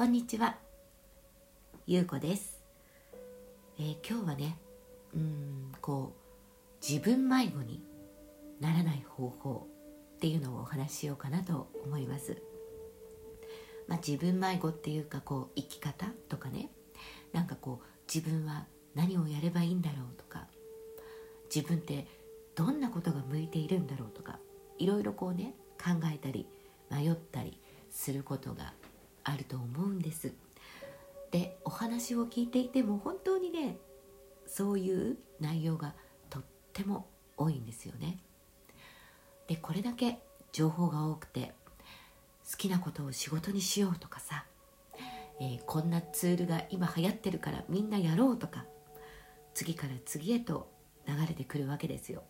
こんにちは。ゆうこです、えー今日はねうーんこう自分迷子にならない方法っていうのをお話ししようかなと思います。まあ自分迷子っていうかこう生き方とかね。なんかこう自分は何をやればいいんだろうとか。自分ってどんなことが向いているんだろうとか。いろいろこうね考えたり迷ったりすることがあると思うんです。でお話を聞いていても本当にねそういう内容がとっても多いんですよね。でこれだけ情報が多くて好きなことを仕事にしようとかさ、えーこんなツールが今流行ってるからみんなやろうとか次から次へと流れてくるわけですよ。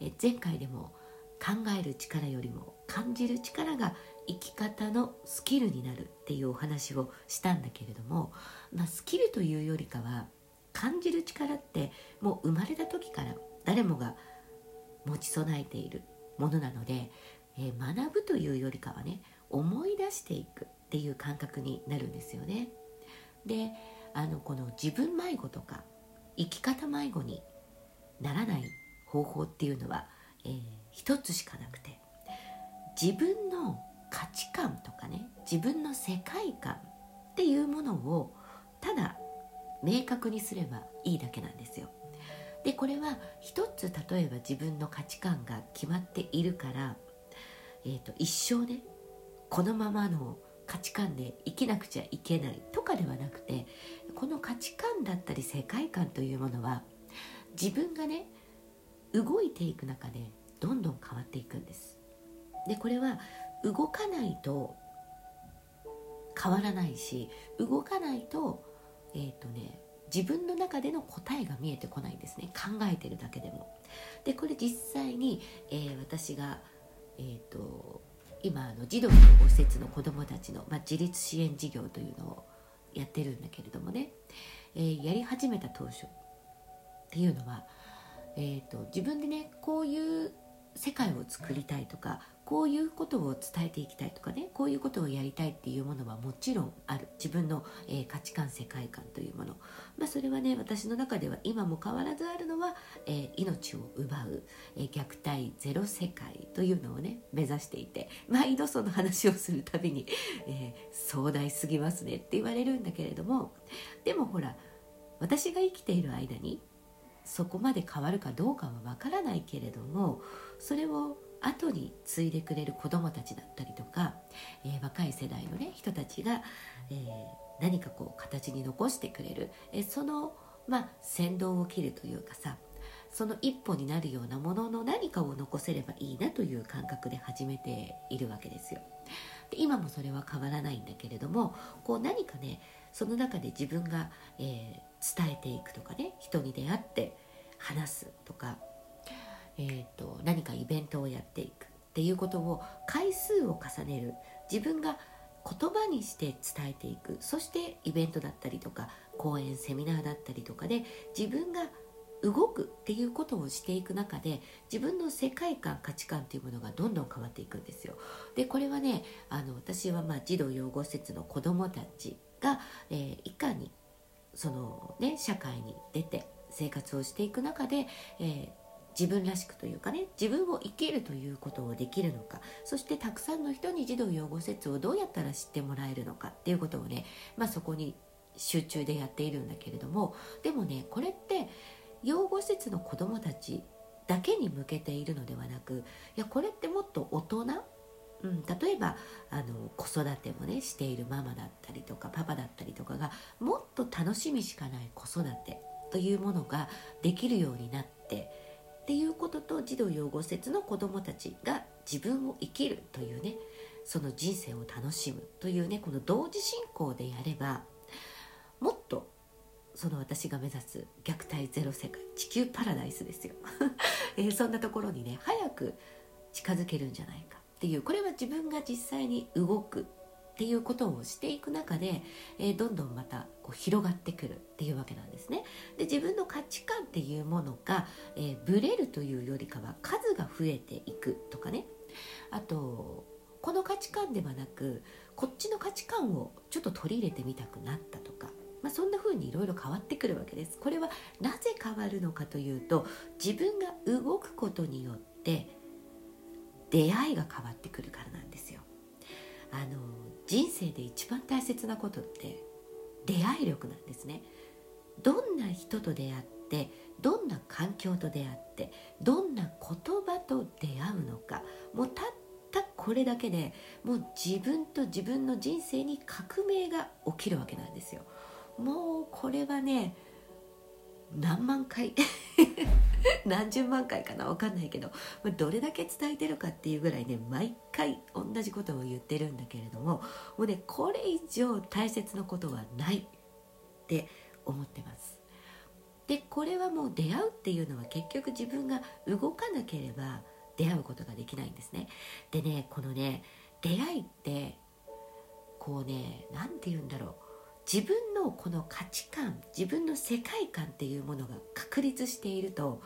えー前回でも考える力よりも感じる力が生き方のスキルになるっていうお話をしたんだけれども、まあ、スキルというよりかは感じる力ってもう生まれた時から誰もが持ち備えているものなので、えー学ぶというよりかはね思い出していくっていう感覚になるんですよね。であのこの自分迷子とか生き方迷子にならない方法っていうのは、えー一つしかなくて自分の価値観とかね自分の世界観っていうものをただ明確にすればいいだけなんですよ。でこれは一つ例えば自分の価値観が決まっているから、えー、と一生ねこのままの価値観で生きなくちゃいけないとかではなくてこの価値観だったり世界観というものは自分がね動いていく中でどんどん変わっていくんです。でこれは動かないと変わらないし動かないとえっ、とね自分の中での答えが見えてこないんですね。考えてるだけでも。でこれ実際に、えー私がえっ、と今あの児童養護施設の子どもたちの、まあ、自立支援事業というのをやってるんだけれどもね、えーやり始めた当初っていうのは、えー、と自分でねこういう世界を作りたいとかこういうことを伝えていきたいとかねこういうことをやりたいっていうものはもちろんある。自分の、えー価値観世界観というもの、まあ、それはね私の中では今も変わらずあるのは、えー命を奪う、えー虐待ゼロ世界というのをね目指していて毎度その話をするたびに、え壮大すぎますねって言われるんだけれどもでもほら私が生きている間にそこまで変わるかどうかはわからないけれどもそれを後に継いでくれる子どもたちだったりとか、えー若い世代の、ね、人たちが、えー何かこう形に残してくれる、えーその、まあ、先導を切るというかさその一歩になるようなものの何かを残せればいいなという感覚で始めているわけですよ。で今もそれは変わらないんだけれどもこう何かねその中で自分が、えー伝えていくとかね人に出会って話すとか、えー、と何かイベントをやっていくっていうことを回数を重ねる自分が言葉にして伝えていくそしてイベントだったりとか講演セミナーだったりとかで自分が動くっていうことをしていく中で自分の世界観価値観っていうものがどんどん変わっていくんですよ。でこれはねあの私はまあ児童養護施設の子どもたちが、えーいかにそのね社会に出て生活をしていく中で、えー自分らしくというかね自分を生きるということをできるのかそしてたくさんの人に児童養護施設をどうやったら知ってもらえるのかっていうことをね、まあ、そこに集中でやっているんだけれどもでもねこれって養護施設の子どもたちだけに向けているのではなくいやこれってもっと大人うん、例えばあの子育てもねしているママだったりとかパパだったりとかがもっと楽しみしかない子育てというものができるようになってっていうことと児童養護施設の子どもたちが自分を生きるというねその人生を楽しむというねこの同時進行でやればもっとその私が目指す虐待ゼロ世界地球パラダイスですよ、えーそんなところにね早く近づけるんじゃないか。っていうこれは自分が実際に動くっていうことをしていく中で、えーどんどんまたこう広がってくるっていうわけなんですね。で自分の価値観っていうものが、えーブレるというよりかは数が増えていくとかね。あとこの価値観ではなくこっちの価値観をちょっと取り入れてみたくなったとか、まあ、そんな風にいろいろ変わってくるわけです。これはなぜ変わるのかというと自分が動くことによって出会いが変わってくるからなんですよ。あの人生で一番大切なことって出会い力なんですね。どんな人と出会ってどんな環境と出会ってどんな言葉と出会うのかもうたったこれだけでもう自分と自分の人生に革命が起きるわけなんですよ。もうこれはね何万回。何十万回かな分かんないけどどれだけ伝えてるかっていうぐらいね毎回同じことを言ってるんだけれどももうねこれ以上大切なことはないって思ってます。でこれはもう出会うっていうのは結局自分が動かなければ出会うことができないんですね。でねこのね出会いってこうね何て言うんだろう。自分のこの価値観自分の世界観っていうものが確立していると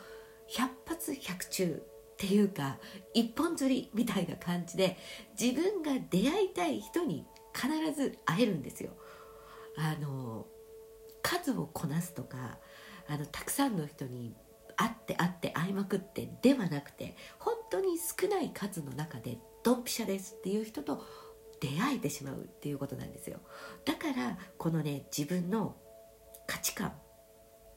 100発100中っていうか一本釣りみたいな感じで自分が出会いたい人に必ず会えるんですよ。あの数をこなすとかあのたくさんの人に会って会って会いまくってではなくて本当に少ない数の中でドンピシャですっていう人と出会えてしまうっていうことなんですよだからこのね自分の価値観っ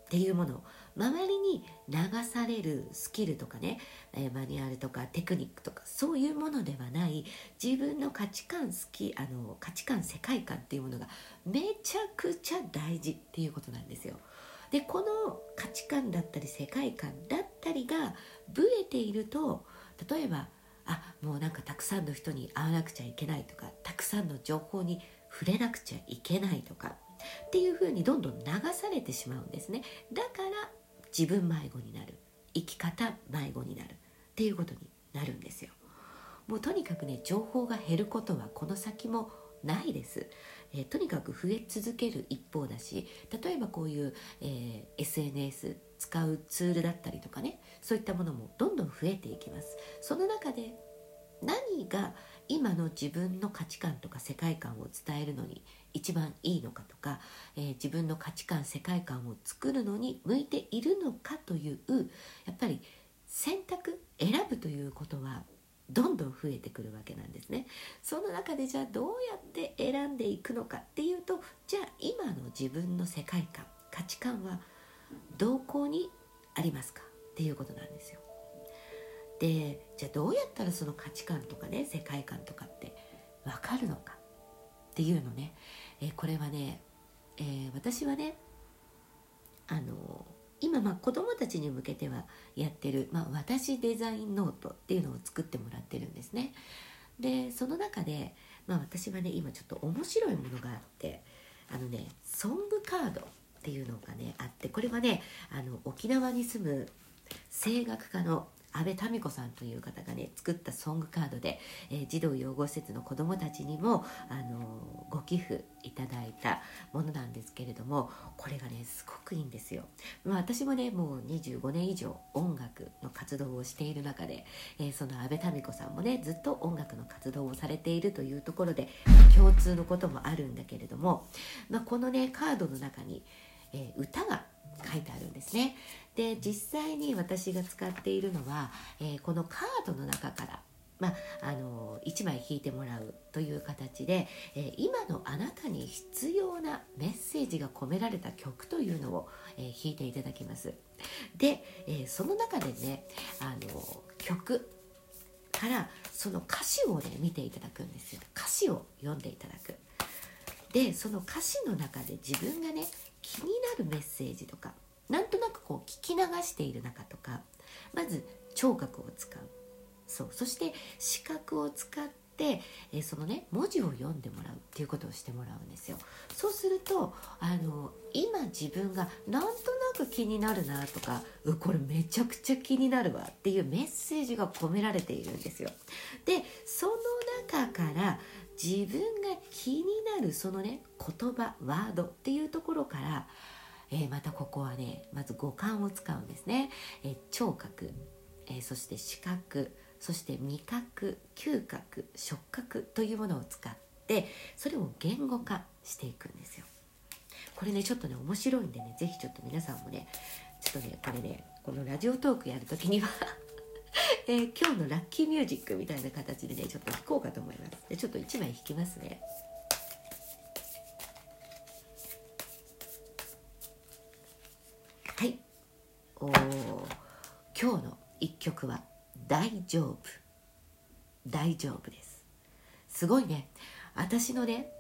ていうもの周りに流されるスキルとかね、えマニュアルとかテクニックとかそういうものではない自分の価値観好きあの価値観世界観っていうものがめちゃくちゃ大事っていうことなんですよ。でこの価値観だったり世界観だったりがブレていると例えばあもうなんかたくさんの人に会わなくちゃいけないとかたくさんの情報に触れなくちゃいけないとかっていうふうにどんどん流されてしまうんですね。だから自分迷子になる。生き方迷子になるっていうことになるんですよ。もうとにかくね情報が減ることはこの先もないです、えー、とにかく増え続ける一方だし例えばこういう、えー、SNS 使うツールだったりとかねそういったものもどんどん増えていきます。その中で何が今の自分の価値観とか世界観を伝えるのに一番いいのかとか、えー、自分の価値観世界観を作るのに向いているのかというやっぱり選択選ぶということはどんどん増えてくるわけなんですね。その中でじゃあどうやって選んでいくのかっていうとじゃあ今の自分の世界観価値観はどこにありますか？っていうことなんですよ。でじゃあどうやったらその価値観とかね世界観とかって分かるのかっていうのね、えー、これはね、えー、私はねあの今まあ子どもたちに向けてはやってる、まあ、私デザインノートっていうのを作ってもらってるんですね。でその中で、まあ、私はね今ちょっと面白いものがあってあのねソングカードっていうのがねあってこれはねあの沖縄に住む声楽家の安倍民子さんという方がね作ったソングカードで、えー、児童養護施設の子どもたちにも、あのー、ご寄付いただいたものなんですけれどもこれがねすごくいいんですよ。まあ、私もねもう25年以上音楽の活動をしている中で、えー、その安倍民子さんもねずっと音楽の活動をされているというところで共通のこともあるんだけれども、まあ、このねカードの中に、え歌が書いてあるんですね。で実際に私が使っているのは、えー、このカードの中からまあ、あの1枚引いてもらうという形で、え、今のあなたに必要なメッセージが込められた曲というのを、えー、弾いていただきます。で、え、その中でねあの曲からその歌詞をね見ていただくんですよ。歌詞を読んでいただく。でその歌詞の中で自分がね気になるメッセージとかなんとなくこう聞き流している中とかまず聴覚を使う。そう。そして視覚を使って、えそのね文字を読んでもらうっていうことをしてもらうんですよ。そうするとあの今自分がなんとなく気になるなとかうこれめちゃくちゃ気になるわっていうメッセージが込められているんですよ。でその中から自分が気になるそのね言葉ワードっていうところからえー、またここはねまず五感を使うんですね、えー、聴覚、えー、そして視覚。そして味覚。嗅覚。触覚というものを使ってそれを言語化していくんですよ。これねちょっとね面白いんでね是非ちょっと皆さんもねちょっとねこれねこのラジオトークやる時にはえー、今日のラッキーミュージックみたいな形でねちょっと弾こうかと思います。でちょっと1枚弾きますね。はい。お今日の1曲は「大丈夫」大丈夫です。すごいね。私のね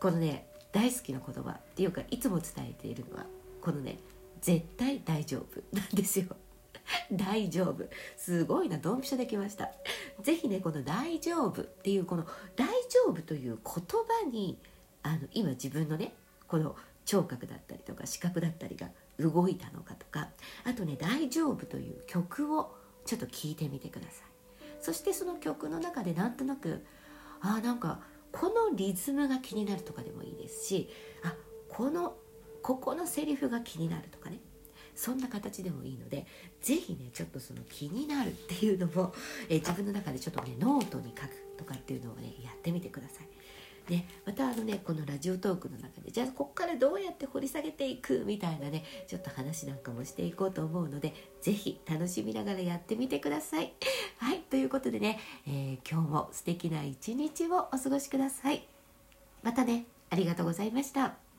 このね大好きな言葉っていうかいつも伝えているのはこのね絶対大丈夫なんですよ。大丈夫。すごいなドンピシャできました。是非ねこの「大丈夫」っていうこの「大丈夫」という言葉にあの今自分のねこの聴覚だったりとか視覚だったりが動いたのかとかあとね「大丈夫」という曲をちょっと聴いてみてください。そしてその曲の中でなんとなくあなんかこのリズムが気になるとかでもいいですしあこのここのセリフが気になるとかね。そんな形でもいいので是非ねちょっとその気になるっていうのも、え自分の中でちょっとねノートに書くとかっていうのをねやってみてください。ね、またあのねこのラジオトークの中でじゃあここからどうやって掘り下げていくみたいなねちょっと話なんかもしていこうと思うので是非楽しみながらやってみてください。はいということでね、えー、今日も素敵な一日をお過ごしください。またねありがとうございました。